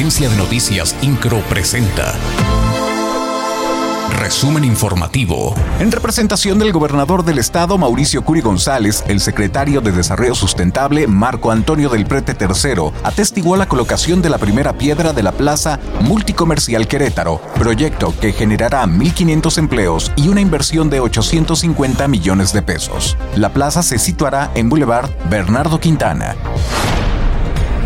Agencia de Noticias Incro presenta. Resumen informativo. En representación del gobernador del estado, Mauricio Curi González, el secretario de Desarrollo Sustentable, Marco Antonio del Prete III, atestiguó la colocación de la primera piedra de la Plaza Multicomercial Querétaro, proyecto que generará 1.500 empleos y una inversión de 850 millones de pesos. La plaza se situará en Boulevard Bernardo Quintana.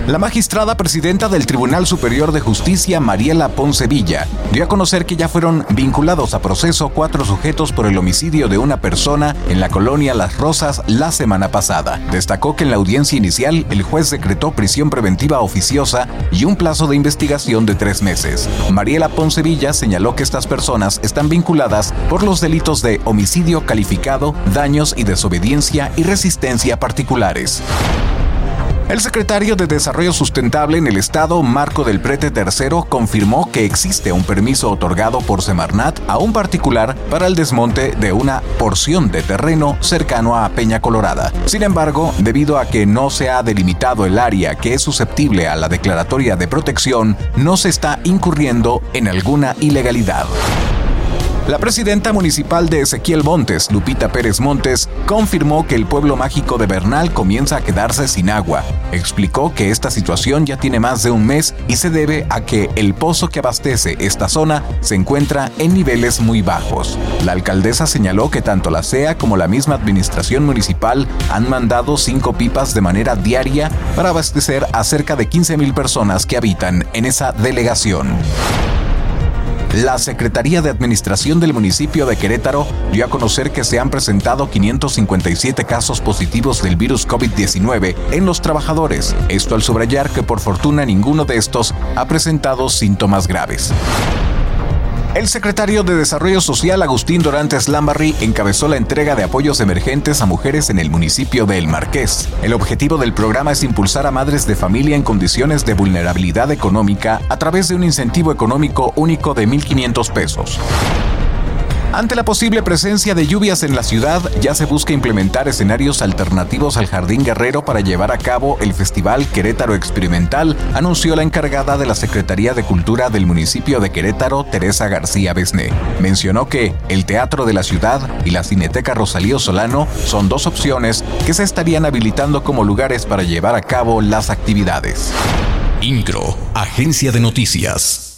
La magistrada presidenta del Tribunal Superior de Justicia, Mariela Poncevilla, dio a conocer que ya fueron vinculados a proceso cuatro sujetos por el homicidio de una persona en la colonia Las Rosas la semana pasada. Destacó que en la audiencia inicial el juez decretó prisión preventiva oficiosa y un plazo de investigación de tres meses. Mariela Poncevilla señaló que estas personas están vinculadas por los delitos de homicidio calificado, daños y desobediencia y resistencia particulares. El secretario de Desarrollo Sustentable en el Estado, Marco del Prete III, confirmó que existe un permiso otorgado por Semarnat a un particular para el desmonte de una porción de terreno cercano a Peña Colorada. Sin embargo, debido a que no se ha delimitado el área que es susceptible a la declaratoria de protección, no se está incurriendo en alguna ilegalidad. La presidenta municipal de Ezequiel Montes, Lupita Pérez Montes, confirmó que el pueblo mágico de Bernal comienza a quedarse sin agua. Explicó que esta situación ya tiene más de un mes y se debe a que el pozo que abastece esta zona se encuentra en niveles muy bajos. La alcaldesa señaló que tanto la CEA como la misma administración municipal han mandado cinco pipas de manera diaria para abastecer a cerca de 15.000 personas que habitan en esa delegación. La Secretaría de Administración del municipio de Querétaro dio a conocer que se han presentado 557 casos positivos del virus COVID-19 en los trabajadores. Esto al subrayar que por fortuna ninguno de estos ha presentado síntomas graves. El secretario de Desarrollo Social, Agustín Dorantes Lambarri, encabezó la entrega de apoyos emergentes a mujeres en el municipio de El Marqués. El objetivo del programa es impulsar a madres de familia en condiciones de vulnerabilidad económica a través de un incentivo económico único de 1.500 pesos. Ante la posible presencia de lluvias en la ciudad, ya se busca implementar escenarios alternativos al Jardín Guerrero para llevar a cabo el Festival Querétaro Experimental, anunció la encargada de la Secretaría de Cultura del municipio de Querétaro, Teresa García Besné. Mencionó que el Teatro de la Ciudad y la Cineteca Rosalío Solano son dos opciones que se estarían habilitando como lugares para llevar a cabo las actividades. Incro, Agencia de Noticias.